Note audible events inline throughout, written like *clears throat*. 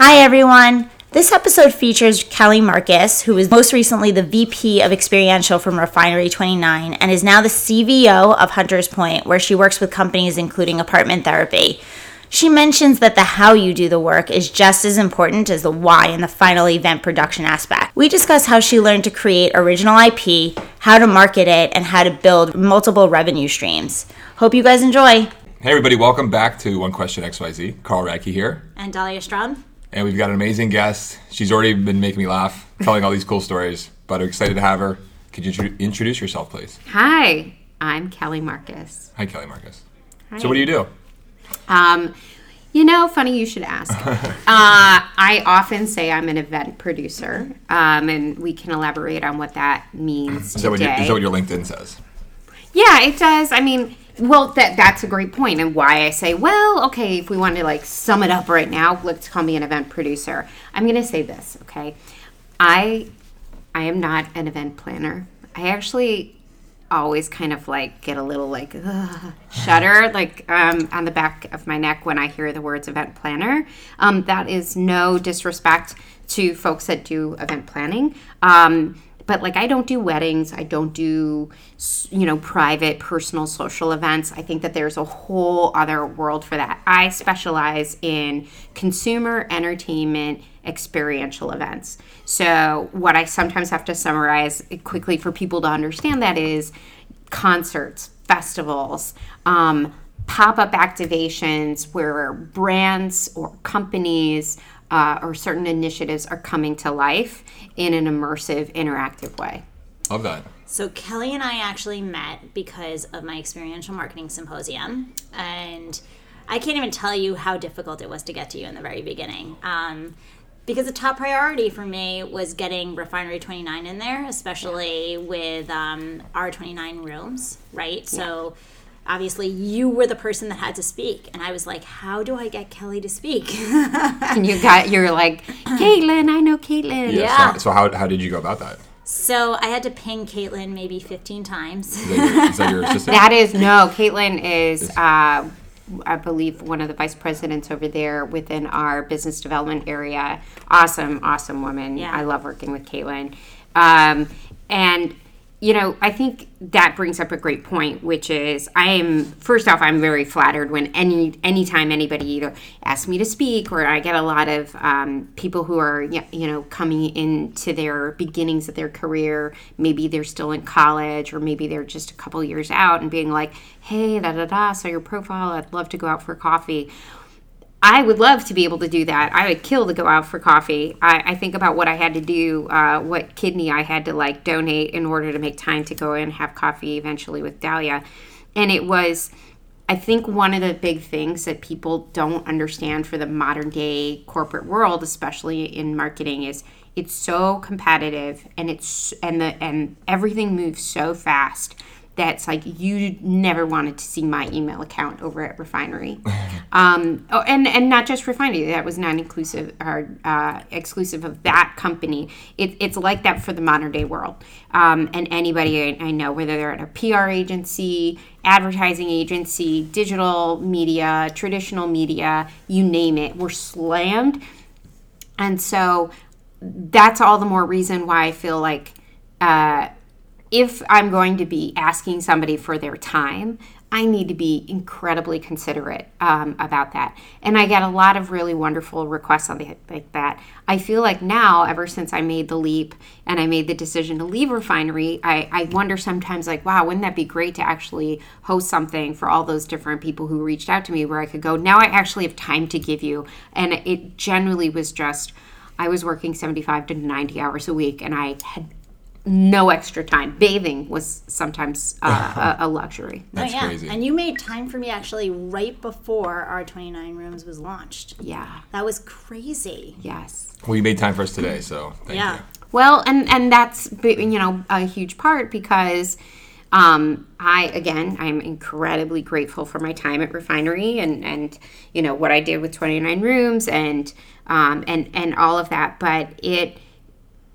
Hi, everyone. This episode features Kelly Marcus, who was most recently the VP of Experiential from Refinery 29 and is now the CVO of Hunters Point, where she works with companies including apartment therapy. She mentions that the how you do the work is just as important as the why in the final event production aspect. We discuss how she learned to create original IP, how to market it, and how to build multiple revenue streams. Hope you guys enjoy. Hey everybody, welcome back to One Question XYZ. Carl Radke here. And Dahlia Strom. And we've got an amazing guest. She's already been making me laugh, telling all these cool stories, but I'm excited to have her. Could you introduce yourself, please? Hi, I'm Kelly Marcus. Hi, Kelly Marcus. Hi. So, what do you do? Um, you know, funny you should ask. *laughs* uh, I often say I'm an event producer, um, and we can elaborate on what that means Is that, what your, today. is that what your LinkedIn says? yeah, it does. I mean, well, that that's a great point, and why I say, well, okay, if we want to like sum it up right now, let's call me an event producer. I'm going to say this, okay? I I am not an event planner. I actually always kind of like get a little like ugh, shudder like um, on the back of my neck when I hear the words event planner. Um, that is no disrespect to folks that do event planning. Um, but like I don't do weddings, I don't do you know private, personal, social events. I think that there's a whole other world for that. I specialize in consumer entertainment experiential events. So what I sometimes have to summarize quickly for people to understand that is concerts, festivals, um, pop-up activations where brands or companies uh, or certain initiatives are coming to life in an immersive, interactive way. Love that. So Kelly and I actually met because of my experiential marketing symposium, and I can't even tell you how difficult it was to get to you in the very beginning. Um, because the top priority for me was getting Refinery 29 in there, especially with um, our 29 rooms, right? So obviously you were the person that had to speak, and I was like, how do I get Kelly to speak? *laughs* And you *laughs* got you're like, Caitlin, I know Caitlin. Yeah. So, so how, how did you go about that? so I had to ping Caitlin maybe 15 times. Is that your, is that your *laughs* assistant? That is no. Caitlin is, uh, I believe, one of the vice presidents over there within our business development area. Awesome, awesome woman. Yeah. I love working with Caitlin. Um, and you know, I think that brings up a great point, which is I am first off, I'm very flattered when any anytime anybody either asks me to speak or I get a lot of um, people who are you know coming into their beginnings of their career. Maybe they're still in college or maybe they're just a couple years out and being like, "Hey, da da da, saw your profile. I'd love to go out for coffee." I would love to be able to do that. I would kill to go out for coffee. I, I think about what I had to do, uh, what kidney I had to like donate in order to make time to go and have coffee eventually with Dahlia. And it was, I think, one of the big things that people don't understand for the modern day corporate world, especially in marketing, is it's so competitive and it's and the and everything moves so fast that's like you never wanted to see my email account over at Refinery, *laughs* um, oh, and and not just Refinery. That was not inclusive or uh, exclusive of that company. It, it's like that for the modern day world. Um, and anybody I, I know, whether they're at a PR agency, advertising agency, digital media, traditional media, you name it, we're slammed. And so that's all the more reason why I feel like. Uh, if I'm going to be asking somebody for their time, I need to be incredibly considerate um, about that. And I get a lot of really wonderful requests on the, like that. I feel like now, ever since I made the leap and I made the decision to leave Refinery, I, I wonder sometimes, like, wow, wouldn't that be great to actually host something for all those different people who reached out to me where I could go, now I actually have time to give you. And it generally was just, I was working 75 to 90 hours a week and I had no extra time. Bathing was sometimes uh, *laughs* a, a luxury. That's oh, yeah. crazy. And you made time for me actually right before our 29 rooms was launched. Yeah. That was crazy. Yes. Well, you made time for us today, so thank Yeah. you. Well, and and that's you know a huge part because um, I again I'm incredibly grateful for my time at Refinery and and you know what I did with 29 rooms and um, and and all of that. But it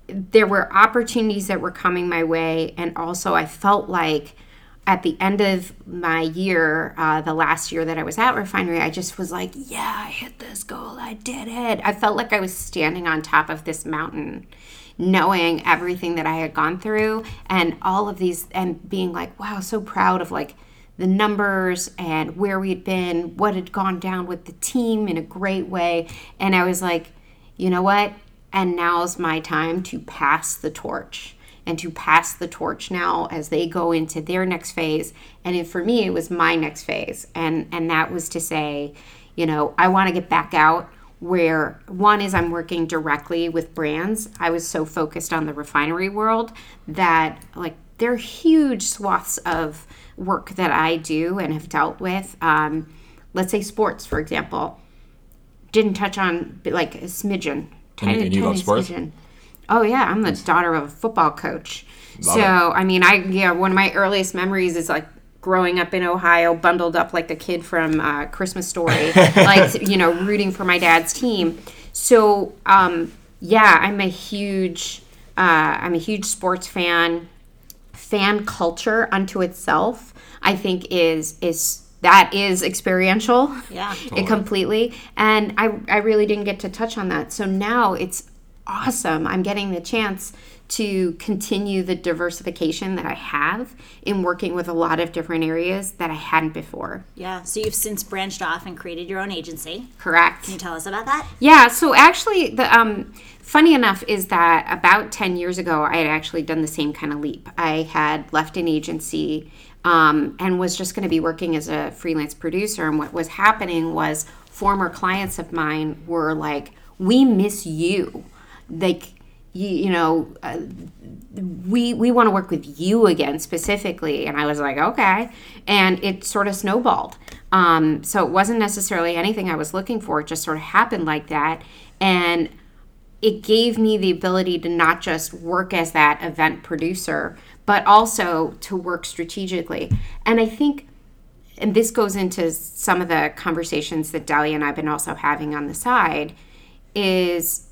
there were opportunities that were coming my way, and also I felt like at the end of my year, uh, the last year that I was at Refinery, I just was like, yeah, I hit this goal. I did it. I felt like I was standing on top of this mountain, knowing everything that I had gone through and all of these, and being like, wow, so proud of like the numbers and where we'd been, what had gone down with the team in a great way. And I was like, you know what? And now's my time to pass the torch and to pass the torch now as they go into their next phase. And for me, it was my next phase. And, and that was to say, you know, I want to get back out where one is I'm working directly with brands. I was so focused on the refinery world that like there are huge swaths of work that I do and have dealt with. Um, let's say sports, for example. Didn't touch on like a smidgen. And, and you love sports? Smidgen. Oh yeah, I'm the daughter of a football coach. Love so it. I mean, I yeah, one of my earliest memories is like growing up in Ohio, bundled up like the kid from uh, Christmas Story, *laughs* like you know, rooting for my dad's team. So um, yeah, I'm a huge, uh, I'm a huge sports fan. Fan culture unto itself, I think, is is that is experiential. Yeah, *laughs* totally. it completely. And I I really didn't get to touch on that. So now it's awesome. I'm getting the chance to continue the diversification that I have in working with a lot of different areas that I hadn't before. Yeah. So you've since branched off and created your own agency. Correct. Can you tell us about that? Yeah. So actually, the um, funny enough is that about 10 years ago, I had actually done the same kind of leap. I had left an agency um, and was just going to be working as a freelance producer. And what was happening was former clients of mine were like, we miss you. Like you, you know uh, we we want to work with you again specifically. And i was like okay. And it sort of snowballed. Um, so it wasn't necessarily anything i was looking for. It just sort of happened like that. And it gave me the ability to not just work as that event producer but also to work strategically and i think and this goes into some of the conversations that Dahlia and I've been also having on the side is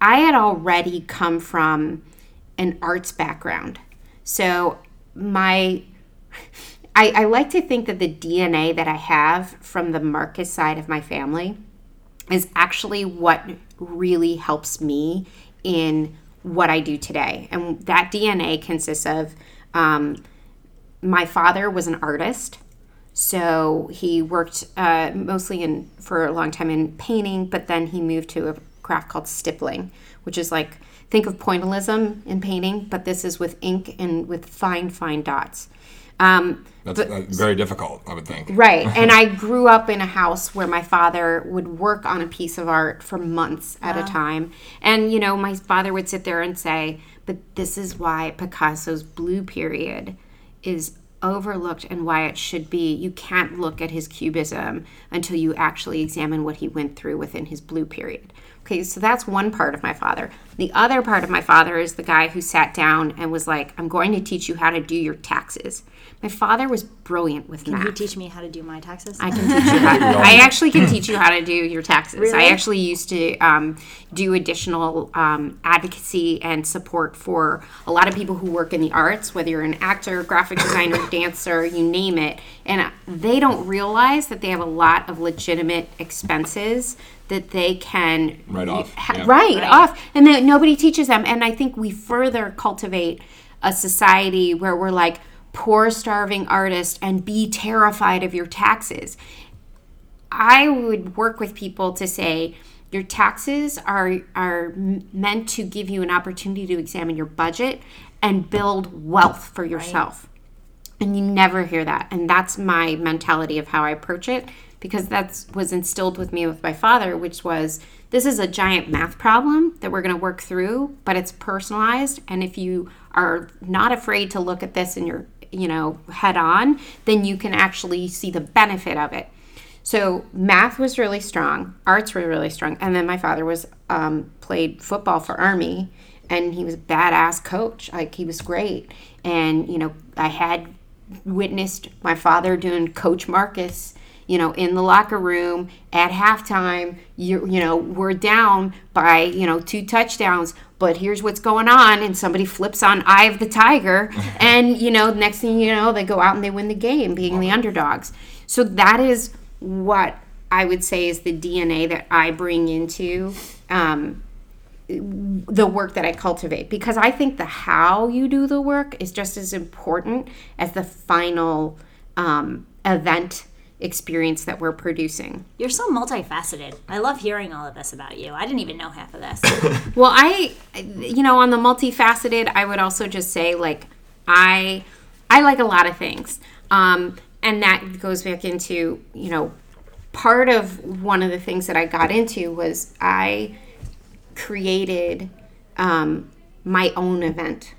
I had already come from an arts background. So my *laughs* I, I, like to think that the DNA that I have from the Marcus side of my family is actually what really helps me in what I do today. And that DNA consists of um, my father was an artist. So he worked uh, mostly in for a long time in painting, but then he moved to a craft called stippling, which is like think of pointillism in painting, but this is with ink and with fine, fine dots. Um, That's but, uh, very difficult, I would think. Right. and *laughs* I grew up in a house where my father would work on a piece of art for months at a time. And, you know, my father would sit there and say, but this is why Picasso's blue period is overlooked and why it should be. You can't look at his cubism until you actually examine what he went through within his blue period. Okay, so that's one part of my father. The other part of my father is the guy who sat down and was like, I'm going to teach you how to do your taxes. My father was brilliant with can math. Can you teach me how to do my taxes? I can teach you how *laughs* to, I actually can teach you how to do your taxes. Really? I actually used to um, do additional um, advocacy and support for a lot of people who work in the arts, whether you're an actor, graphic designer, *laughs* dancer, you name it. And they don't realize that they have a lot of legitimate expenses that they can write off, ha- yeah. write right. off, and that nobody teaches them. And I think we further cultivate a society where we're like poor, starving artist and be terrified of your taxes. I would work with people to say your taxes are are meant to give you an opportunity to examine your budget and build wealth for yourself. Right. And you never hear that. And that's my mentality of how I approach it because that was instilled with me with my father, which was this is a giant math problem that we're going to work through, but it's personalized. And if you are not afraid to look at this in your, you know, head on, then you can actually see the benefit of it. So math was really strong, arts were really strong, and then my father was um, played football for Army, and he was a badass coach. Like he was great, and you know I had witnessed my father doing Coach Marcus you know, in the locker room at halftime, you you know, we're down by, you know, two touchdowns, but here's what's going on and somebody flips on Eye of the Tiger *laughs* and, you know, next thing you know, they go out and they win the game being the underdogs. So that is what I would say is the DNA that I bring into um, the work that I cultivate because I think the how you do the work is just as important as the final um, event experience that we're producing. You're so multifaceted. I love hearing all of this about you. I didn't even know half of this. *laughs* Well, I, you know, on the multifaceted, I would also just say like I, I like a lot of things, um, and that goes back into you know, part of one of the things that I got into was I created um, my own event.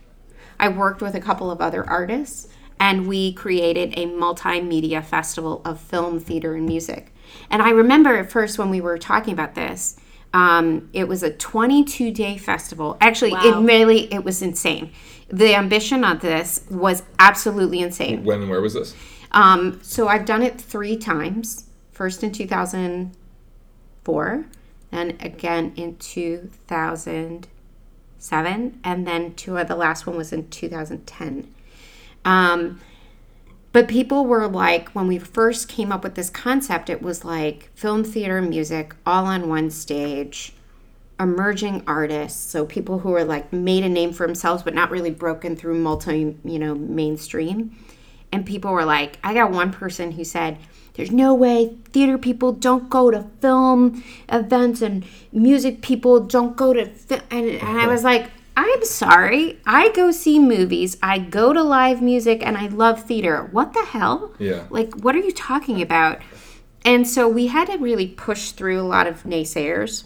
I worked with a couple of other artists and we created a multimedia festival of film, theater, and music. And I remember at first when we were talking about this, um, it was a 22 day festival. Actually, Wow. it really it was insane. The ambition of this was absolutely insane. When and where was this? Um, so I've done it three times. First in 2004, then again in 2007, and then two the last one was in 2010. Um, but people were like, when we first came up with this concept, it was like film, theater, music, all on one stage, emerging artists. So people who were like made a name for themselves, but not really broken through multi, you know, mainstream. And people were like, I got one person who said, there's no way theater people don't go to film events and music people don't go to fi-. And, and I was like, I'm sorry. I go see movies, I go to live music, and I love theater. What the hell? Yeah. Like, what are you talking about? And so we had to really push through a lot of naysayers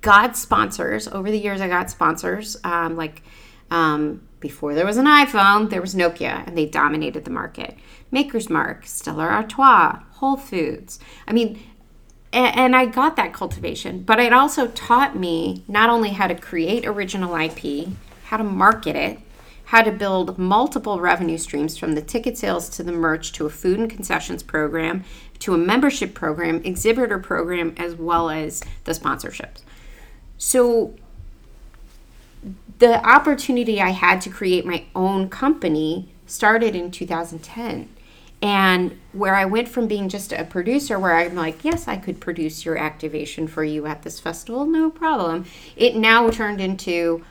got sponsors over the years i got sponsors um, like um, before there was an iphone there was nokia and they dominated the market maker's mark stella artois whole foods i mean and i got that cultivation but it also taught me not only how to create original ip how to market it how to build multiple revenue streams from the ticket sales to the merch to a food and concessions program to a membership program exhibitor program as well as the sponsorships so the opportunity I had to create my own company started in 2010. And where I went from being just a producer, where I'm like, yes, I could produce your activation for you at this festival, no problem. It now turned into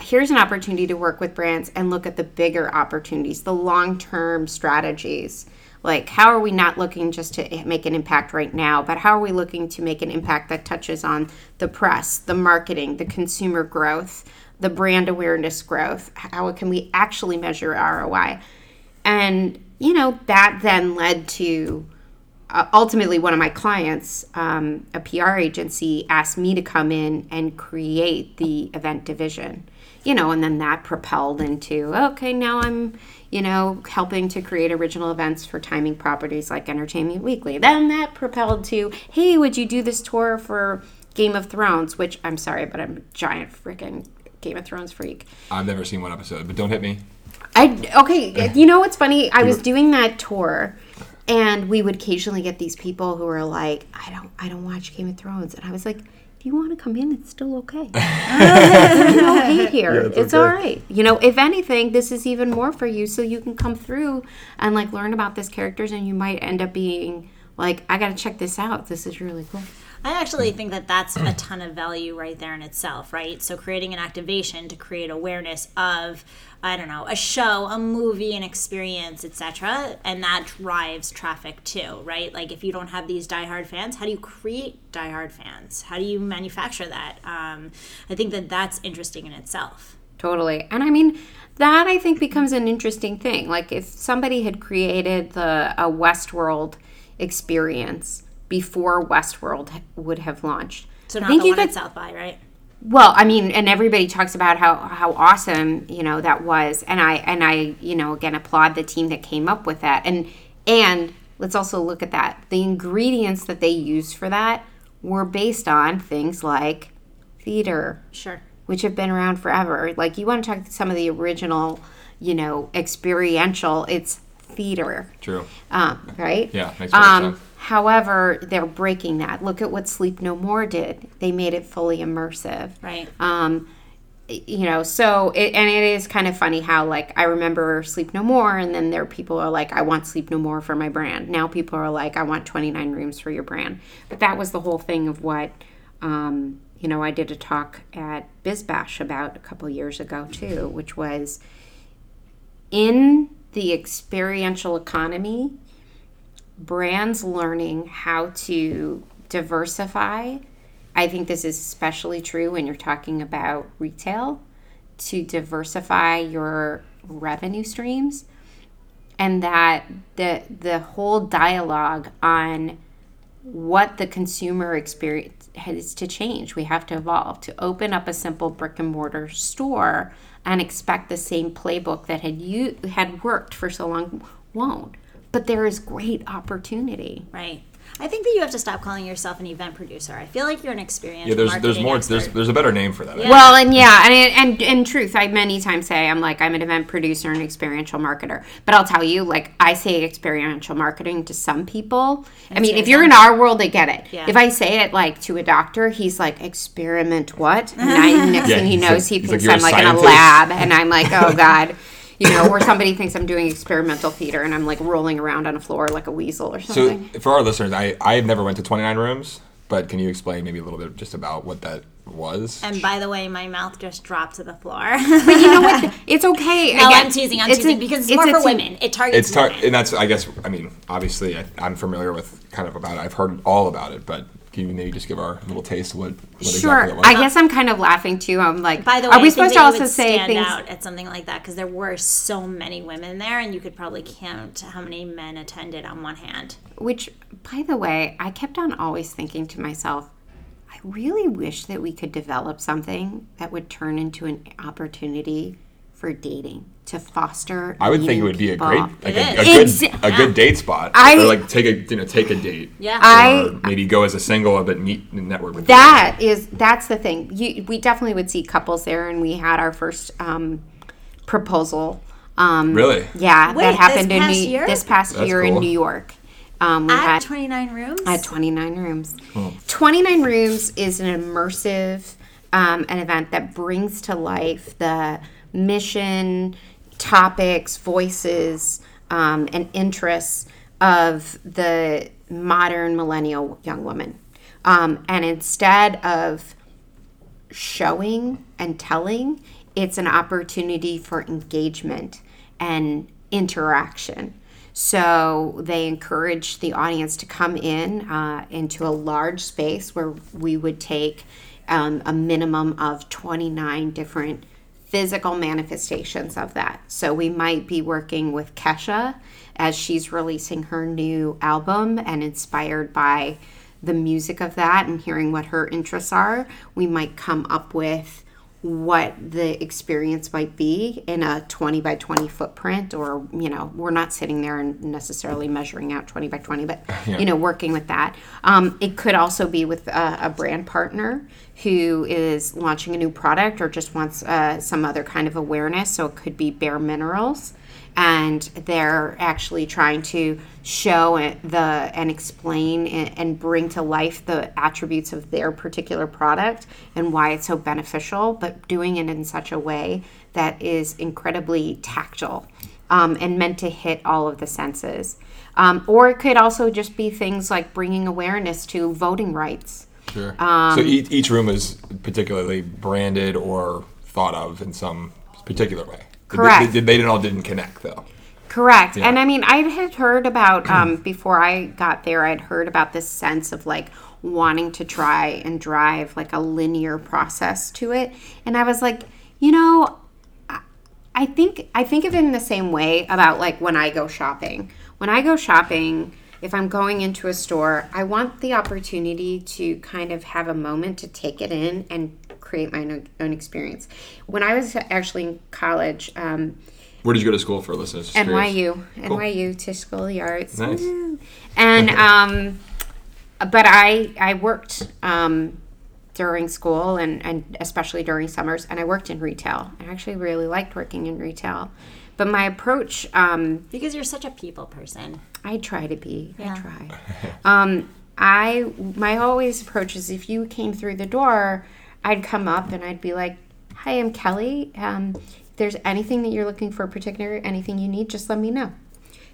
here's an opportunity to work with brands and look at the bigger opportunities, the long term strategies. Like, how are we not looking just to make an impact right now, but how are we looking to make an impact that touches on the press, the marketing, the consumer growth, the brand awareness growth? How can we actually measure ROI? And, you know, that then led to uh, ultimately one of my clients, um, a PR agency, asked me to come in and create the event division. You know, and then that propelled into okay, now I'm, you know, helping to create original events for Time Inc. properties like Entertainment Weekly. Then that propelled to hey, would you do this tour for Game of Thrones? Which I'm sorry, but I'm a giant freaking Game of Thrones freak. I've never seen one episode, but don't hit me. I okay. You know what's funny? I was doing that tour, and we would occasionally get these people who are like, "I don't, I don't watch Game of Thrones," and I was like, "If you want to come in, it's still okay. *laughs* There's no hate here. that's it's okay. all right. You know, if anything, this is even more for you, so you can come through and like learn about these characters, and you might end up being like, I got to check this out. This is really cool." I actually think that that's a ton of value right there in itself, right? So creating an activation to create awareness of, I don't know, a show, a movie, an experience, etc., and that drives traffic too, right? Like if you don't have these diehard fans, how do you create diehard fans? How do you manufacture that? Um, I think that that's interesting in itself. Totally. And I mean, that I think becomes an interesting thing. Like if somebody had created the a Westworld experience before Westworld would have launched. So I think the you one at could- South by, right? Well, I mean, and everybody talks about how how awesome you know that was, and I and I you know again applaud the team that came up with that, and and let's also look at that. The ingredients that they used for that were based on things like theater, Sure. which have been around forever. Like you want to talk to some of the original, you know, experiential. It's theater, True. um, right? Yeah, makes perfect Um, sense. However, they're breaking that. Look at what Sleep No More did. They made it fully immersive. Right. Um, you know, so it, and it is kind of funny how like I remember Sleep No More, and then there are people are like, I want Sleep No More for my brand. Now people are like, I want 29 rooms for your brand. But that was the whole thing of what, um, you know, I did a talk at BizBash about a couple years ago too, which was in the experiential economy, brands learning how to diversify. I think this is especially true when you're talking about retail to diversify your revenue streams and that the the whole dialogue on what the consumer experience has to change. We have to evolve to open up a simple brick and mortar store and expect the same playbook that had you had worked for so long won't. But there is great opportunity. Right. I think that you have to stop calling yourself an event producer. I feel like you're an experiential Yeah, there's there's more. expert. There's there's a better name for that. Yeah. Well, and yeah, and and in truth, I many times say I'm like I'm an event producer and experiential marketer. But I'll tell you, like I say experiential marketing to some people. I mean, if you're in our world, they get it. Yeah. If I say it like to a doctor, he's like experiment what? And I, *laughs* next Yeah, thing he knows, like- he he's like, thinks "You're a I'm like in a lab, and I'm like, oh god. *laughs* You know, or somebody thinks I'm doing experimental theater and I'm like rolling around on a floor like a weasel or something. So something. for our listeners, I I have never went to 29 rooms, but can you explain maybe a little bit just about what that was? and by the way, my mouth just dropped to the floor. but you know what? *laughs* It's okay. no, Again, I'm teasing. I'm it's a- teasing because it's, it's more a for team. women. It targets It's tar- women. and that's I guess I mean obviously I, I'm familiar with kind of about it. I've heard all about it, but can you maybe just give our little taste of what, what Sure. exactly it was? I guess I'm kind of laughing too. I'm like, By the way, are we I supposed to also would say stand things? out at something like that because there were so many women there, and you could probably count how many men attended on one hand. Which, by the way, I kept on always thinking to myself, I really wish that we could develop something that would turn into an opportunity for dating to foster. I would think it would be a great like a, a is. good a good date spot. I- or like take a you know take a date. Yeah. I or maybe go as a single but meet and network with that is that's the thing. You, we definitely would see couples there, and we had our first um, proposal. Um, Really? Yeah, Wait, that this happened in past New, year? this past That's year in. New York. Um, we At had 29 rooms. at 29 rooms. 29 rooms is an immersive um, an event that brings to life the mission, topics, voices, um, and interests of the modern millennial young woman. Um, and instead of showing and telling, it's an opportunity for engagement and interaction. So they encourage the audience to come in uh, into a large space where we would take um, a minimum of 29 different physical manifestations of that. So we might be working with Kesha as she's releasing her new album and inspired by the music of that and hearing what her interests are, we might come up with what the experience might be in a 20 by 20 footprint or you know we're not sitting there and necessarily measuring out 20 by 20 but *laughs* you know working with that. Um, it could also be with a, a brand partner who is launching a new product or just wants uh, some other kind of awareness. So it could be bareMinerals. And they're actually trying to show the and explain and, and bring to life the attributes of their particular product and why it's so beneficial but doing it in such a way that is incredibly tactile um, and meant to hit all of the senses. Um, or it could also just be things like bringing awareness to voting rights Sure. Um, so each, each room is particularly branded or thought of in some particular way. They- Correct. They, they, didn't all didn't connect though. Correct. Yeah. And I mean, I had heard about, um, before I got there, I'd heard about this sense of like wanting to try and drive like a linear process to it. And I was like, you know, I- I think I think of it in the same way about like when I go shopping. When I go shopping, if I'm going into a store, I want the opportunity to kind of have a moment to take it in and create my own, own experience. When I was actually in college, um, Where did you go to school for listeners? NYU, NYU Tisch School of the Arts. Nice. And *laughs* um, but I I worked um, during school and and especially during summers, and I worked in retail. I actually really liked working in retail, but my approach, um, Because you're such a people person. I try to be. Yeah. I try. Um, I my always approach is if you came through the door, I'd come up and I'd be like, "Hi, I'm Kelly. Um, if there's anything that you're looking for, particular anything you need, just let me know."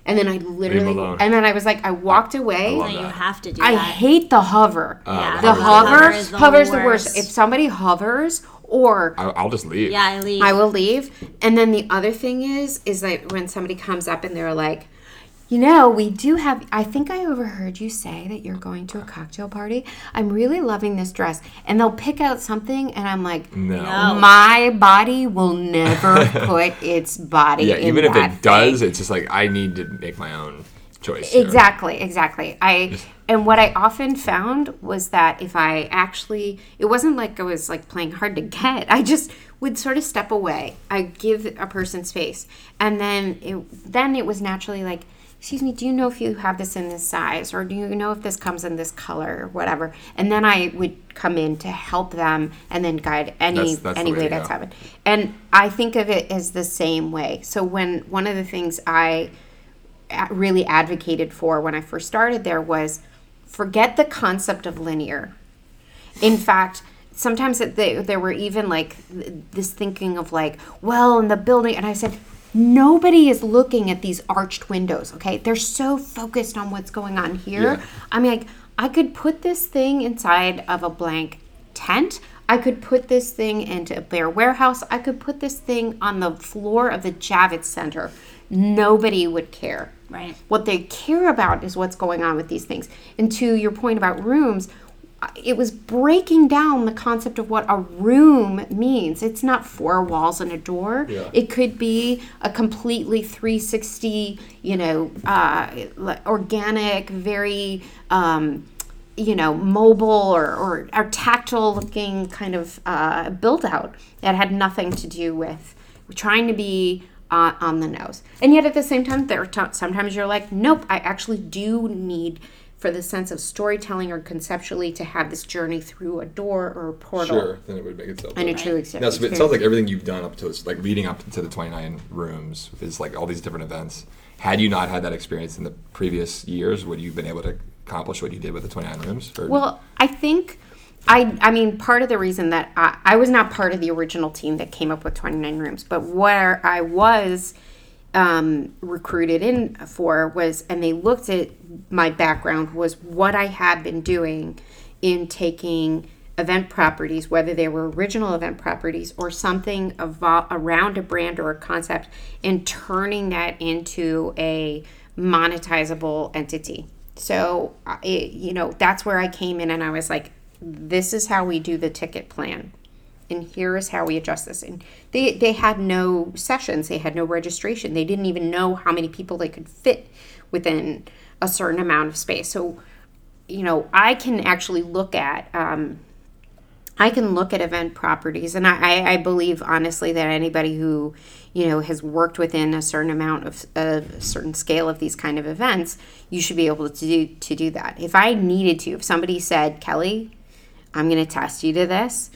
And then I literally, and then I was like, I walked away. love No, you have to do I that. hate the hover. Yeah. the the hover, hover is the hovers the worst. worst. If somebody hovers or I, I'll just leave. yeah, I leave. I will leave. And then the other thing is, is that when somebody comes up and they're like, you know, we do have. I think I overheard you say that you're going to a cocktail party. I'm really loving this dress, and they'll pick out something, and I'm like, No. No. my body will never *laughs* put its body. Yeah, in even if that it does, it's just like I need to make my own choice. here. Exactly, exactly. I and what I often found was that if I actually it wasn't like I was like playing hard to get. I just would sort of step away. I give a person space. And then it then it was naturally like Excuse me, do you know if you have this in this size or do you know if this comes in this color or whatever? And then I would come in to help them and then guide any That's- that's any way way that's happened. And I think of it as the same way. So when one of the things I really advocated for when I first started there was forget the concept of linear. In fact, sometimes it, they, there were even like this thinking of like, well, in the building, and I said, nobody is looking at these arched windows. Okay, they're so focused on what's going on here. Yeah. I mean, like, I could put this thing inside of a blank tent. I could put this thing into a bare warehouse. I could put this thing on the floor of the Javits Center. Nobody would care. Right. What they care about is what's going on with these things. And to your point about rooms, uh, it was breaking down the concept of what a room means. It's not four walls and a door. Yeah. It could be a completely 360, you know, uh, organic, very, um, you know, mobile or, or, or tactile looking kind of uh, build out that had nothing to do with trying to be uh, on the nose. And yet at the same time, there are t- sometimes you're like, nope, I actually do need for the sense of storytelling or conceptually to have this journey through a door or a portal Sure, then it would make itself. and a better. true Now, experience. so it sounds like everything you've done up to this, like leading up to the 29 rooms, is like all these different events. Had you not had that experience in the previous years, would you have been able to accomplish what you did with the 29 rooms? Or Well, I think I I mean part of the reason that I, I was not part of the original team that came up with 29 rooms, but where I was um, recruited in for was, and they looked at my background was what I had been doing in taking event properties, whether they were original event properties or something around a brand or a concept, and turning that into a monetizable entity. So, it, you know, that's where I came in and I was like, this is how we do the ticket plan. And here is how we adjust this. And they, they had no sessions, they had no registration. They didn't even know how many people they could fit within a certain amount of space. So, you know, I can actually look at um, I can look at event properties, and I, I, believe honestly that anybody who, you know, has worked within a certain amount of a certain scale of these kind of events, you should be able to do to do that. If I needed to, if somebody said, Kelly, I'm going to test you to this,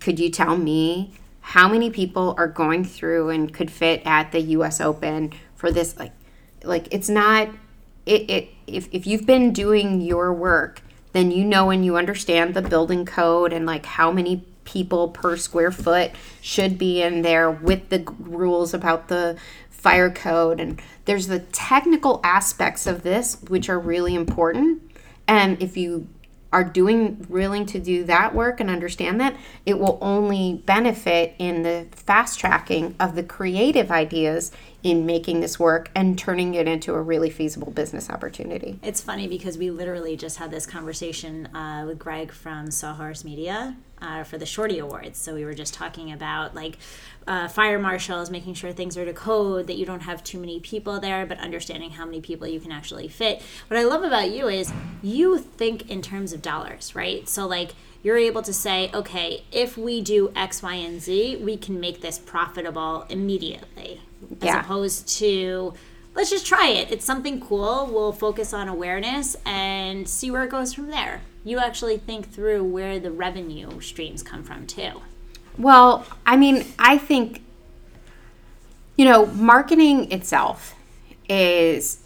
could you tell me how many people are going through and could fit at the U.S. Open for this? Like, like it's not. It, it if if you've been doing your work then you know and you understand the building code and like how many people per square foot should be in there with the rules about the fire code and there's the technical aspects of this which are really important and if you are doing willing to do that work and understand that it will only benefit in the fast tracking of the creative ideas in making this work and turning it into a really feasible business opportunity. It's funny because we literally just had this conversation uh, with Greg from Sawhorse Media uh, for the Shorty Awards. So we were just talking about like uh, fire marshals, making sure things are to code, that you don't have too many people there, but understanding how many people you can actually fit. What I love about you is you think in terms of dollars, right? So like you're able to say, okay, if we do X, Y, and Z, we can make this profitable immediately, as Yeah. opposed to let's just try it. It's something cool. We'll focus on awareness and see where it goes from there. You actually think through where the revenue streams come from too. Well, I mean, I think you know, marketing itself is,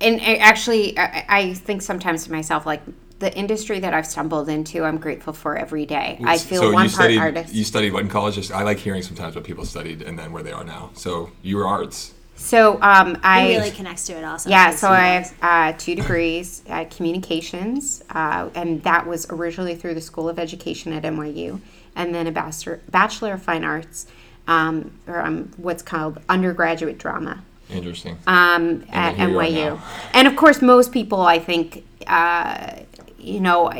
and actually, I, I think sometimes to myself, like the industry that I've stumbled into, I'm grateful for every day. I feel so one you part studied, artist. You studied what in college? Just, I like hearing sometimes what people studied and then where they are now. So you were arts. So um, I It really connects to it also. Yeah, so I have uh, two degrees, uh, communications, uh, and that was originally through the School of Education at NYU, and then a bachelor, bachelor of Fine Arts, um, or um, what's called undergraduate drama Interesting. um, at here NYU. And of course, most people, I think, uh, you know,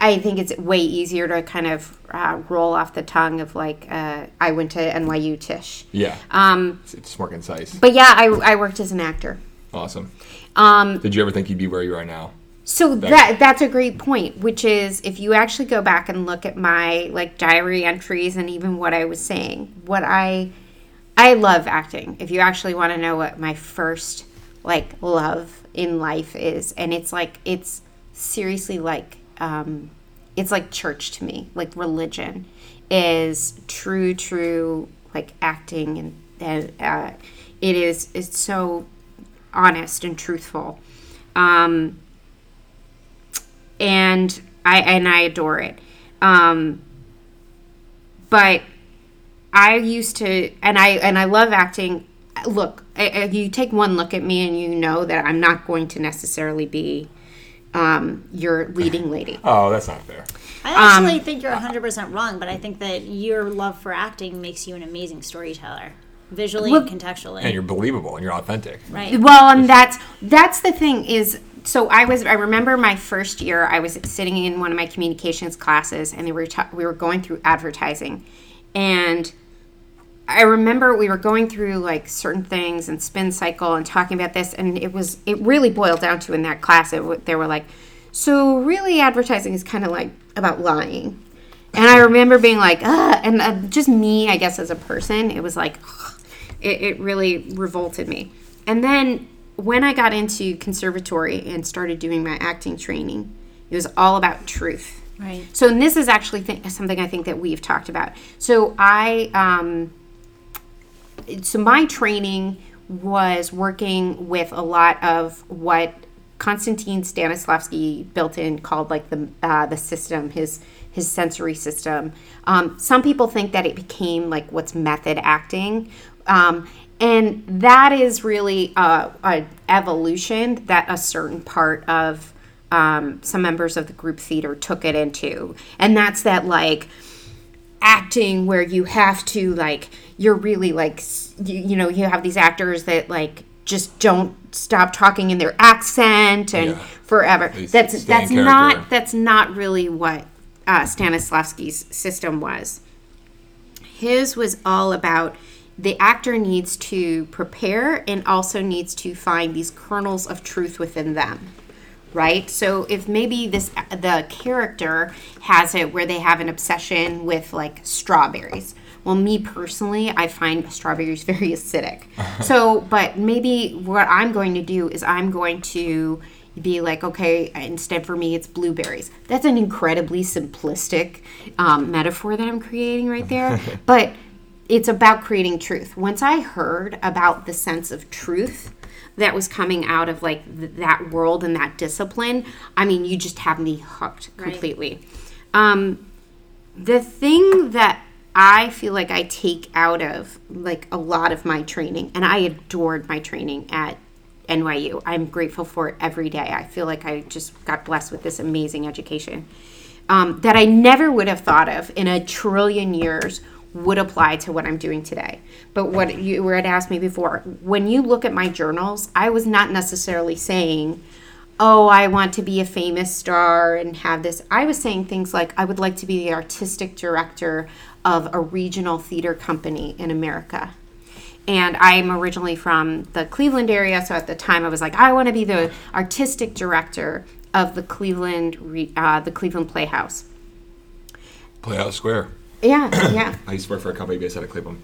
I, think it's way easier to kind of uh, roll off the tongue of like, uh, I went to NYU Tisch. yeah. Um, it's, it's more concise. but yeah, I, I worked as an actor. awesome. Um, Did you ever think you'd be where you are now? So that that's a great point, which is if you actually go back and look at my like diary entries and even what I was saying, what I I love acting. If you actually want to know what my first like love in life is, and it's like it's seriously like um, it's like church to me, like religion is true, true like acting and and uh, it is it's so honest and truthful. Um, and I and I adore it. Um, but I used to, and I and I love acting. Look, you take one look at me, and you know that I'm not going to necessarily be um, your leading lady. *laughs* Oh, that's not fair. I um, actually think you're 100% wrong, but I think that your love for acting makes you an amazing storyteller, visually Well- and contextually. And you're believable and you're authentic. right. Well, and that's that's the thing is. So I was. I remember my first year. I was sitting in one of my communications classes, and they were ta- we were going through advertising, and I remember we were going through like certain things and spin cycle and talking about this, and it was it really boiled down to in that class. It, they were like, so really, advertising is kind of like about lying, and I remember being like, ah, and uh, just me, I guess, as a person, it was like, it, it really revolted me. And then when I got into conservatory and started doing my acting training, it was all about truth. Right. So, and this is actually th- something I think that we've talked about. So, I, um, so my training was working with a lot of what Konstantin Stanislavski built in called like the uh, the system, his his sensory system. Um, some people think that it became like what's method acting. Um, and that is really a, a evolution that a certain part of um, some members of the group theater took it into, and that's that like acting where you have to like you're really like you, you know you have these actors that like just don't stop talking in their accent and Yeah. forever They that's that's character. not that's not really what uh, Stanislavski's system was his was all about the actor needs to prepare and also needs to find these kernels of truth within them right so if maybe this the character has it where they have an obsession with like strawberries well me personally i find strawberries very acidic. So but maybe what i'm going to do is i'm going to be like okay instead for me it's blueberries. That's an incredibly simplistic um, metaphor that i'm creating right there. *laughs* But it's about creating truth. Once i heard about the sense of truth that was coming out of like th- that world and that discipline i mean you just have me hooked completely. Um, the thing that i feel like i take out of like a lot of my training and i adored my training at nyu i'm grateful for it every day i feel like i just got blessed with this amazing education um, that i never would have thought of in a trillion years would apply to what I'm doing today. But what you were had asked me before, when you look at my journals, I was not necessarily saying, "Oh, I want to be a famous star and have this." I was saying things like, "I would like to be the artistic director of a regional theater company in America." And I'm originally from the Cleveland area, so at the time I was like, I want to be the artistic director of the Cleveland, uh, the Cleveland Playhouse. Playhouse Square. Yeah, yeah. *coughs* I used to work for a company based out of Cleveland.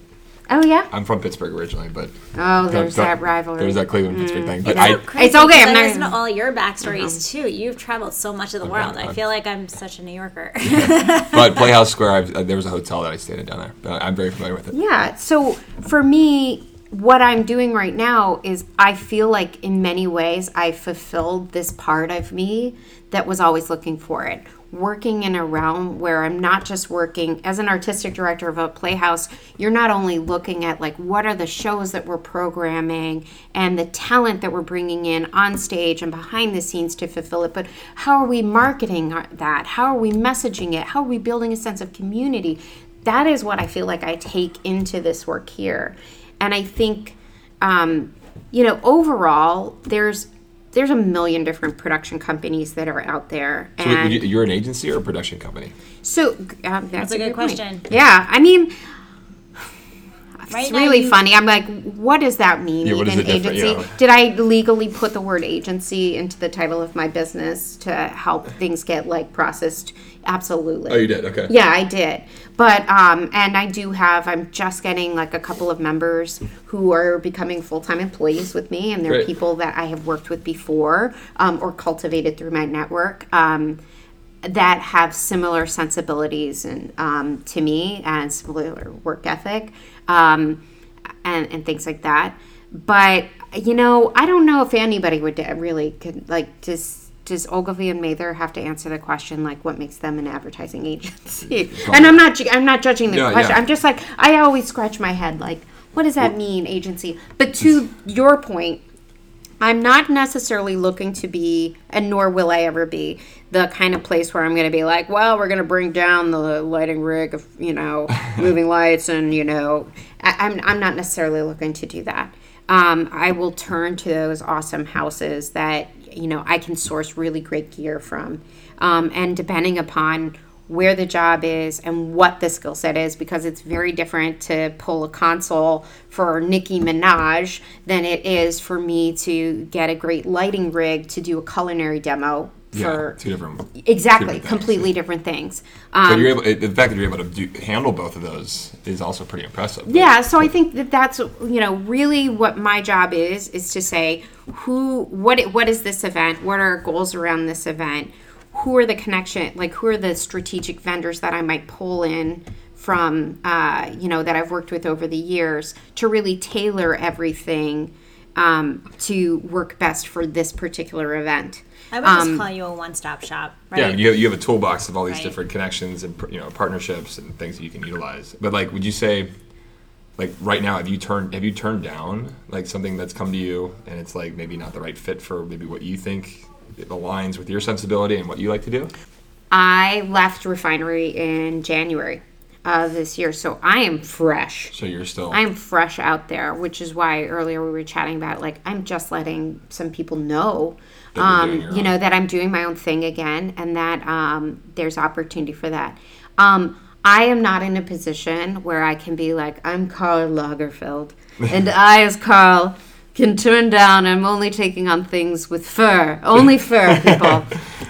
Oh yeah. I'm from Pittsburgh originally, but Oh, there's don't- that rivalry. There's that Cleveland Pittsburgh thing. But It's so I, crazy It's okay, I'm I not listen to all your backstories too. You've traveled so much of the world. I I've- feel like I'm such a New Yorker. *laughs* *laughs* but Playhouse Square, I've, uh, there was a hotel that I stayed in down there. But I'm very familiar with it. Yeah. So for me, what I'm doing right now is I feel like in many ways I fulfilled this part of me that was always looking for it. Working in a realm where I'm not just working as an artistic director of a playhouse, you're not only looking at like what are the shows that we're programming and the talent that we're bringing in on stage and behind the scenes to fulfill it, but how are we marketing that? How are we messaging it? How are we building a sense of community? That is what I feel like I take into this work here. And I think, um, you know, overall, there's there's a million different production companies that are out there, So and you- you're an agency or a production company? so um, that's, a good point. question. Yeah, I mean, Right it's really you- funny. I'm like, what does that mean? Yeah, even the difference? agency? Yeah. Did I legally put the word agency into the title of my business to help things get like processed? Absolutely. Oh, you did? Okay. Yeah, I did. But um, and I do have. I'm just getting like a couple of members who are becoming full time employees with me, and they're Great. people that I have worked with before um, or cultivated through my network. Um, that have similar sensibilities and um, to me and similar work ethic um, and, and things like that but you know i don't know if anybody would really could like does does ogilvy and mather have to answer the question like what makes them an advertising agency *laughs* and i'm not i'm not judging the question yeah. i'm just like i always scratch my head like what does that mean agency but to your point I'm not necessarily looking to be, and nor will I ever be, the kind of place where I'm going to be like, well, we're going to bring down the lighting rig of, you know, *laughs* moving lights, and you know, I, I'm I'm not necessarily looking to do that. Um, I will turn to those awesome houses that you know I can source really great gear from, um, and depending upon where the job is and what the skill set is because it's very different to pull a console for Nicki Minaj than it is for me to get a great lighting rig to do a culinary demo for yeah, two different. exactly different things. completely different things. But Um, you're able. The fact that you're able to do, handle both of those is also pretty impressive. yeah, so I think that that's you know really what my job is is to say who what what is this event? What are our goals around this event? Who are the connection like who are the strategic vendors that I might pull in from uh, you know that I've worked with over the years to really tailor everything um, to work best for this particular event. I would just Um, call you a one-stop shop, right? Yeah, you have, you have a toolbox of all these Right. different connections and you know partnerships and things that you can utilize. But like, would you say, like right now, have you turned have you turned down like something that's come to you and it's like maybe not the right fit for maybe what you think it aligns with your sensibility and what you like to do? I left refinery in January of this year, so I am fresh. So you're still I'm fresh out there, which is why earlier we were chatting about like I'm just letting some people know, That you're um, you know, that I'm doing my own thing again, and that um, there's opportunity for that. Um, I am not in a position where I can be like I'm Karl Lagerfeld, and *laughs* I, as Karl, can turn down. I'm only taking on things with fur, only fur, *laughs* people.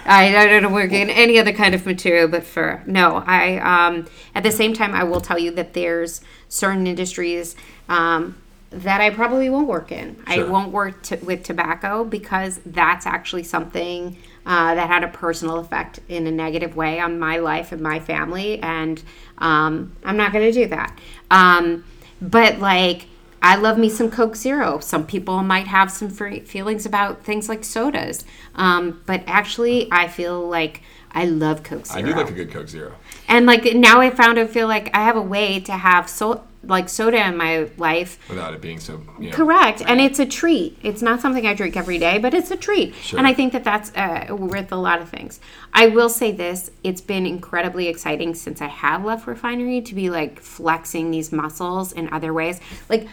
I, I don't work in any other kind of material but fur. No, I. Um, at the same time, I will tell you that there's certain industries um, that I probably won't work in. I won't work t- with tobacco because that's actually something uh, that had a personal effect in a negative way on my life and my family, and um, I'm not going to do that. Um, but like. I love me some Coke Zero. Some people might have some free feelings about things like sodas, um, but actually, I feel like I love Coke Zero. I do like a good Coke Zero. and like now, I found I feel like I have a way to have so like soda in my life. Without it being so, you know, Correct, and it's a treat. It's not something I drink every day, but it's a treat. Sure. And I think that that's uh, with a lot of things. I will say this: it's been incredibly exciting since I have left refinery to be like flexing these muscles in other ways. Like,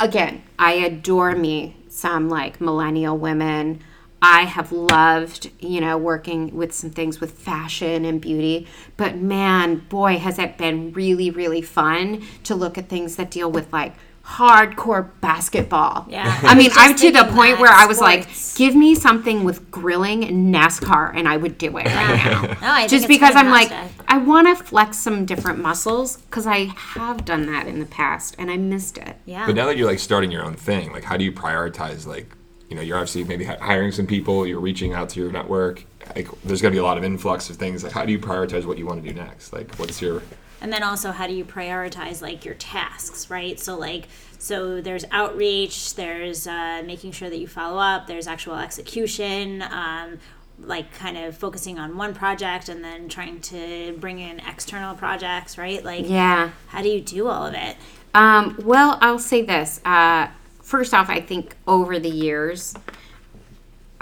again, I adore me some like millennial women. I have loved, you know, working with some things with fashion and beauty. But man, boy, has it been really, really fun to look at things that deal with like hardcore basketball. Yeah. I mean, I'm to the point that where I was like, give me something with grilling and NASCAR, and I would do it right now. *laughs* No, I think Just because I'm like, fantastic. I want to flex some different muscles because I have done that in the past and I missed it. yeah. But now that you're like starting your own thing, like how do you prioritize? Like, you know, you're obviously maybe hiring some people, you're reaching out to your network. Like, there's gonna be a lot of influx of things. Like, how do you prioritize what you want to do next? Like, what's your and then also how do you prioritize like your tasks right so like so there's outreach there's uh, making sure that you follow up there's actual execution um, like kind of focusing on one project and then trying to bring in external projects right like Yeah. how do you do all of it Um, well, I'll say this. Uh, first off, I think over the years,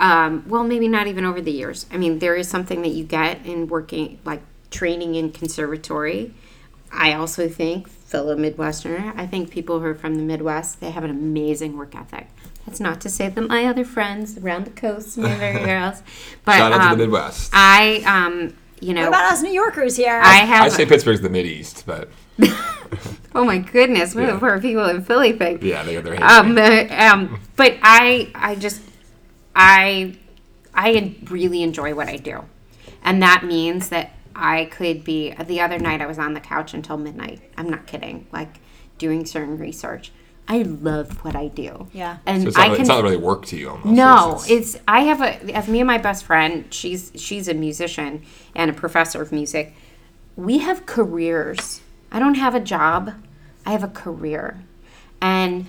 um, well, maybe not even over the years. I mean, there is something that you get in working, like training in conservatory. I also think, fellow Midwesterner, I think people who are from the Midwest, they have an amazing work ethic. That's not to say that my other friends around the coast and everywhere *laughs* else, but shout out to um, the Midwest? I, um, you know, what about us new yorkers here I have. I say Pittsburgh's the Mid East, but oh my goodness, what Yeah. do poor people in Philly think? yeah, they got their um, uh, *laughs* um, but I, I just, I, I really enjoy what I do, and that means that I could be. The other night, I was on the couch until midnight. I'm not kidding. Like doing certain research. I love what I do. Yeah. and So it's I not, can. it's not really work to you almost. No, It's- it's- it's I have a as me and my best friend. She's she's a musician and a professor of music. We have careers. I don't have a job. I have a career, and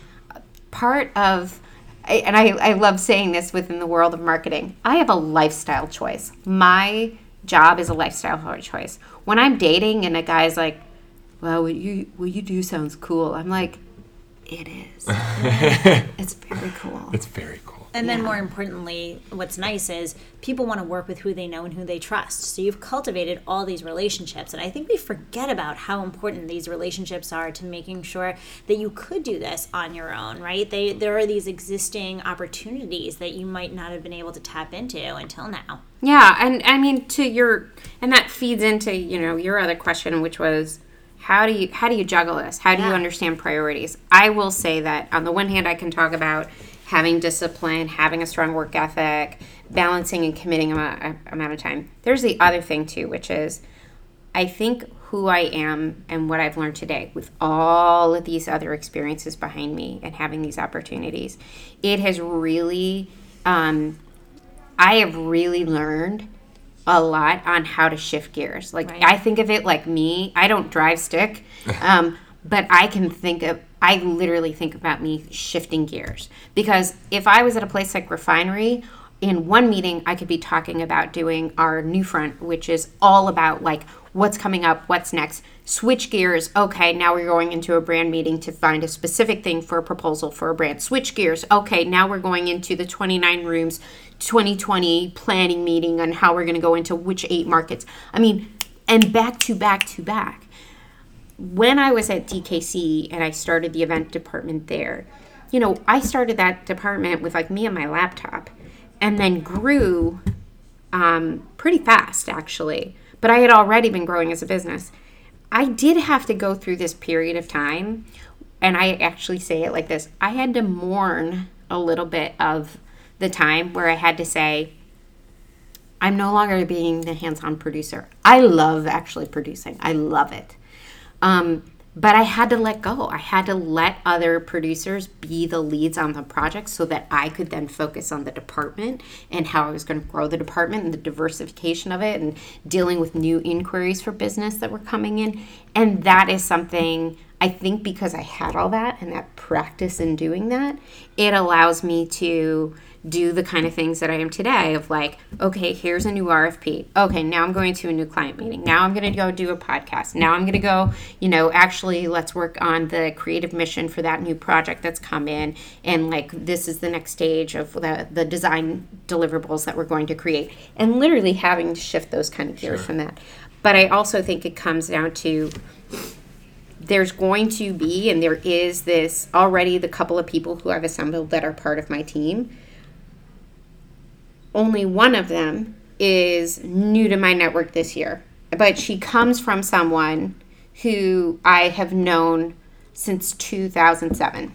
part of and I, I love saying this within the world of marketing. I have a lifestyle choice. My job is a lifestyle choice. When I'm dating and a guy's like, "Well, what you what you do sounds cool," I'm like, "It is. *laughs* it's very cool." it's very cool. And then, more importantly, what's nice is people want to work with who they know and who they trust. So you've cultivated all these relationships. And I think we forget about how important these relationships are to making sure that you could do this on your own, right? They, there are these existing opportunities that you might not have been able to tap into until now. Yeah, and I mean to your and that feeds into, you know, your other question which was how do you how do you juggle this? How do you understand priorities? I will say that on the one hand I can talk about having discipline, having a strong work ethic, balancing and committing a, a amount of time. There's the other thing too, which is I think who I am and what I've learned today with all of these other experiences behind me and having these opportunities, it has really um, I have really learned a lot on how to shift gears. Like Right. I think of it like me. I don't drive stick, *laughs* um, but I can think of. I literally think about me shifting gears because if I was at a place like refinery. In one meeting, I could be talking about doing our new front, which is all about like what's coming up, what's next. Switch gears. Okay, now we're going into a brand meeting to find a specific thing for a proposal for a brand. Switch gears. Okay, now we're going into the 29 rooms 2020 planning meeting on how we're going to go into which eight markets. I mean, and back to back to back. When I was at DKC and I started the event department there, you know, I started that department with like me and my laptop and then grew um, pretty fast actually. But I had already been growing as a business. I did have to go through this period of time, and I actually say it like this I had to mourn a little bit of the time where I had to say, I'm no longer being the hands on producer. I love actually producing, I love it. Um, but I had to let go. I had to let other producers be the leads on the project so that I could then focus on the department and how I was going to grow the department and the diversification of it and dealing with new inquiries for business that were coming in. And that is something I think because I had all that and that practice in doing that, it allows me to do the kind of things that I am today of like, okay, here's a new RFP. Okay, now I'm going to a new client meeting. Now I'm going to go do a podcast. Now I'm going to go, you know, actually let's work on the creative mission for that new project that's come in and like this is the next stage of the the design deliverables that we're going to create. And literally having to shift those kind of gears from that. But I also think it comes down to there's going to be and there is this already the couple of people who I've assembled that are part of my team only one of them is new to my network this year, but she comes from someone who I have known since 2007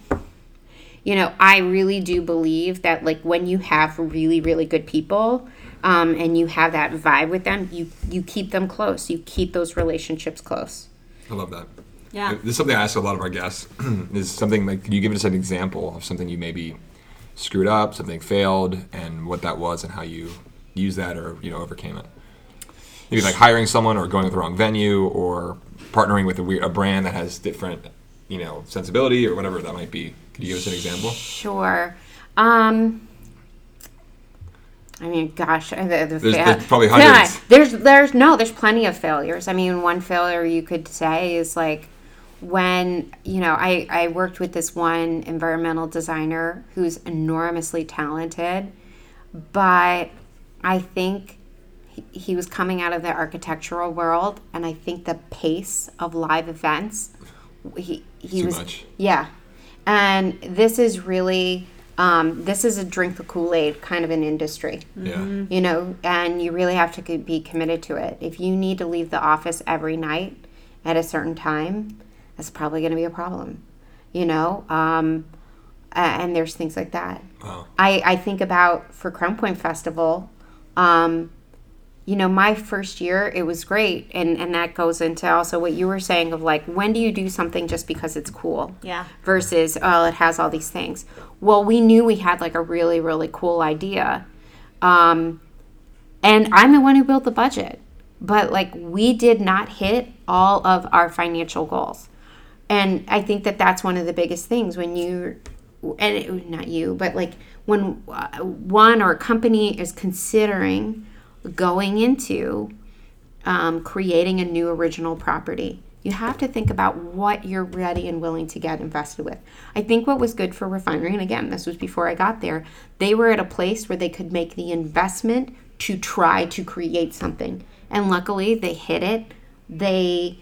you know, I really do believe that like when you have really, really good people, um, and you have that vibe with them, you you keep them close. You keep those relationships close. I love that. Yeah. This is something I ask a lot of our guests. *clears throat* is something like, can you give us an example of something you maybe screwed up, something failed, and what that was, and how you used that or you know overcame it? Maybe like hiring someone, or going to the wrong venue, or partnering with a weird a brand that has different you know sensibility, or whatever that might be. Could you give us an example? Sure. Um, I mean, gosh, the, the There's- fa- there's probably Yeah, hundreds. there's, there's no, there's plenty of failures. I mean, one failure you could say is like when you know I I worked with this one environmental designer who's enormously talented, but I think he, he was coming out of the architectural world, and I think the pace of live events, he he Too was much. yeah, and this is really um, this is a drink the Kool Aid kind of an industry Yeah. you know, and you really have to be committed to it. If you need to leave the office every night at a certain time, that's probably going to be a problem, you know. Um, and there's things like that. Wow. I, I think about for Crown Point Festival, um, you know, my first year, it was great. And, and that goes into also what you were saying of like, when do you do something just because it's cool? Yeah. Versus, oh, it has all these things. Well, we knew we had like a really, really cool idea. Um, and I'm the one who built the budget. But like, we did not hit all of our financial goals. And I think that that's one of the biggest things when you, and it, not you, but like when uh, one or a company is considering going into um, creating a new original property, you have to think about what you're ready and willing to get invested with. I think what was good for Refinery, and again, this was before I got there, they were at a place where they could make the investment to try to create something. And luckily, they hit it. They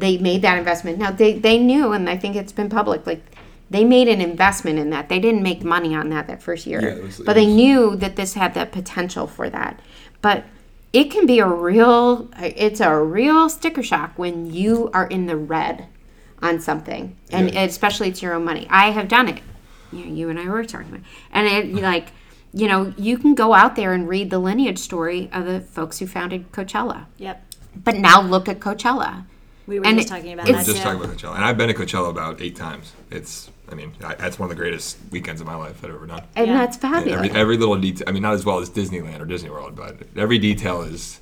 they made that investment. Now they they knew, and I think it's been public, like they made an investment in that. They didn't make money on that that first year, Yeah, it was- it but they was- knew that this had the potential for that. But it can be a real it's a real sticker shock when you are in the red on something and Yeah. especially it's your own money i have done it you, know, you and i were talking about and it uh-huh. like you know you can go out there and read the lineage story of the folks who founded coachella Yep. but now look at coachella We were And just talking about it's- that Just too. talking about Coachella, and I've been to Coachella about eight times. It's, I mean, I, that's one of the greatest weekends of my life I've ever done. and Yeah. that's fabulous Every, every little detail. I mean, not as well as Disneyland or Disney World, but every detail is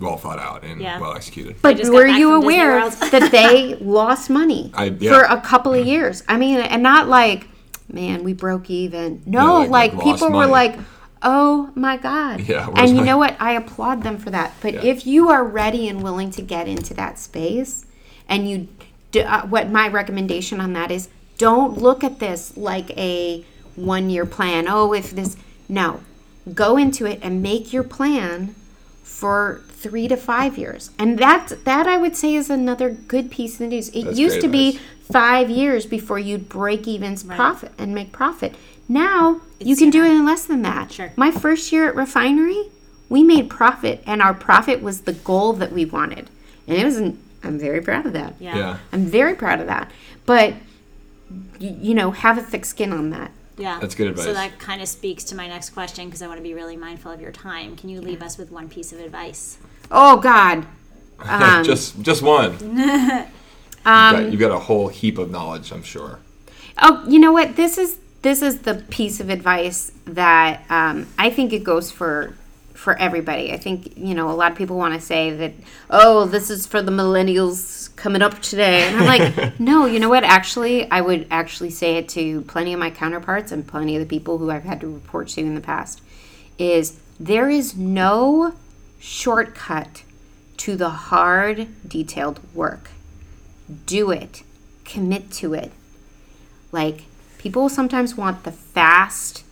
well thought out and Yeah. well executed. But were you aware *laughs* that they lost money I- yeah. for a couple of years? I mean, and not like, man, we broke even. No, like- like, like lost people were like, oh my God. Yeah, and you my- know what? I applaud them for that. But Yeah. if you are ready and willing to get into that space, and you, do, uh, what my recommendation on that is, don't look at this like a one year plan. Oh, if this, no. Go into it and make your plan for three to five years. And that that I would say is another good piece of the news. It That's used great to be five years before you'd break even profit and make profit. Now you can do it in less than that. Sure. My first year at refinery, we made profit and our profit was the goal that we wanted. And it was an, I'm very proud of that. Yeah. Yeah. I'm very proud of that. But y- you know, have a thick skin on that. Yeah. That's good advice. So that kind of speaks to my next question because I want to be really mindful of your time. Can you leave us with one piece of advice? Oh God. *laughs* Um, just just one. *laughs* you've, got, you've got a whole heap of knowledge, I'm sure. Oh, you know what? This is this is the piece of advice that um, I think it goes for for everybody. I think you know a lot of people want to say that oh, this is for the millennials coming up today, and I'm like, *laughs* no. You know what? Actually, I would actually say it to plenty of my counterparts and plenty of the people who I've had to report to in the past. Is there is no shortcut to the hard, detailed work. Do it. Commit to it. Like people sometimes want the fast,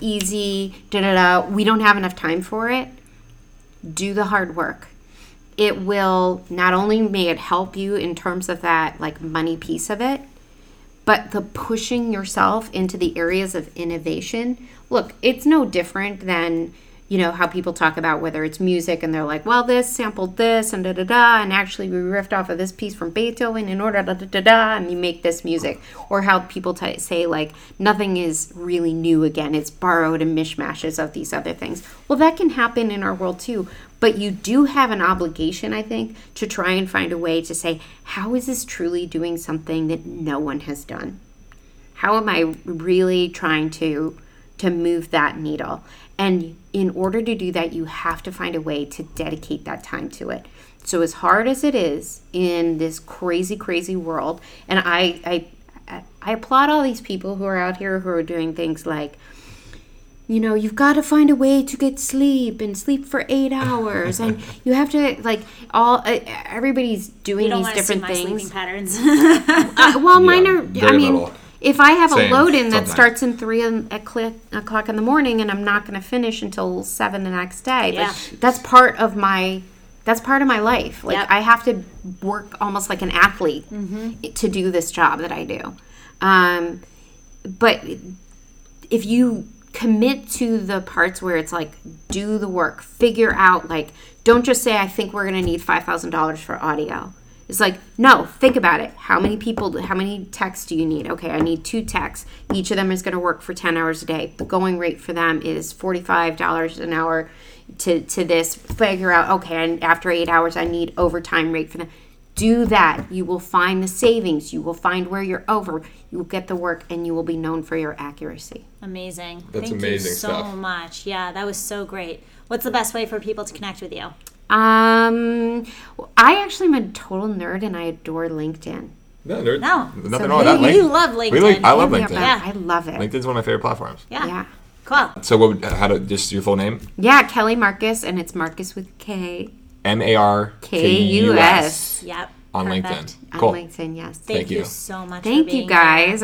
easy, da da da. We don't have enough time for it. Do the hard work. It will not only may it help you in terms of that like money piece of it, but the pushing yourself into the areas of innovation. Look, it's no different than you know how people talk about whether it's music and they're like, well, this sampled this and da da da, and actually we riffed off of this piece from Beethoven in order da da da da, and you make this music, or how people t- say like nothing is really new again; it's borrowed and mishmashes of these other things. Well, that can happen in our world too. But you do have an obligation, I think, to try and find a way to say, how is this truly doing something that no one has done? How am I really trying to to move that needle? And in order to do that, you have to find a way to dedicate that time to it. So as hard as it is in this crazy, crazy world, and I I I applaud all these people who are out here who are doing things like you know you've got to find a way to get sleep and sleep for eight *laughs* hours and you have to like all uh, everybody's doing You don't these want to see different my sleeping things patterns. uh, well, mine Yeah, are. I mean, little. If I have Same, a load in that sometimes. starts in three in- at cl- o'clock in the morning, and I'm not going to finish until seven the next day, Yeah. like that's part of my. That's part of my life. Like Yep. I have to work almost like an athlete to do this job that I do. Um, but if you commit to the parts where it's like do the work figure out like don't just say i think we're going to need $5000 for audio it's like no think about it how many people how many techs do you need okay i need two techs each of them is going to work for 10 hours a day the going rate for them is $45 an hour to, to this figure out okay and after eight hours i need overtime rate for them do that you will find the savings you will find where you're over you will get the work and you will be known for your accuracy amazing. That's Thank amazing you so stuff. much. Yeah, that was so great. What's the best way for people to connect with you? Um, I actually am a total nerd and I adore LinkedIn. No, there, No. nothing So wrong with that. we Link- love LinkedIn. like- I love LinkedIn. but I love it. LinkedIn's one of my favorite platforms. Yeah. Yeah. Cool. So what? Would, how to just your full name? Yeah, Kelly Markus, and it's Marcus with K. M A R K U S. Yep. on Perfect. LinkedIn. On Cool. LinkedIn, yes. Thank, Thank you. you. so much. for Thank being you here. guys.